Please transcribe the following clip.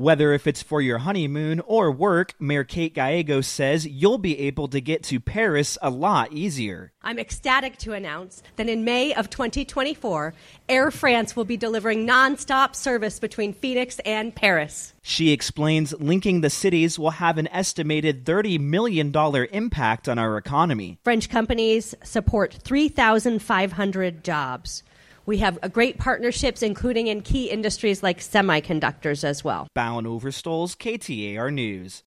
Whether if it's for your honeymoon or work, Mayor Kate Gallegos says you'll be able to get to Paris a lot easier. I'm ecstatic to announce that in May of 2024, Air France will be delivering nonstop service between Phoenix and Paris. She explains linking the cities will have an estimated $30 million impact on our economy. French companies support 3,500 jobs. We have uh, great partnerships, including in key industries like semiconductors as well. Bowen Overstolz, KTAR News.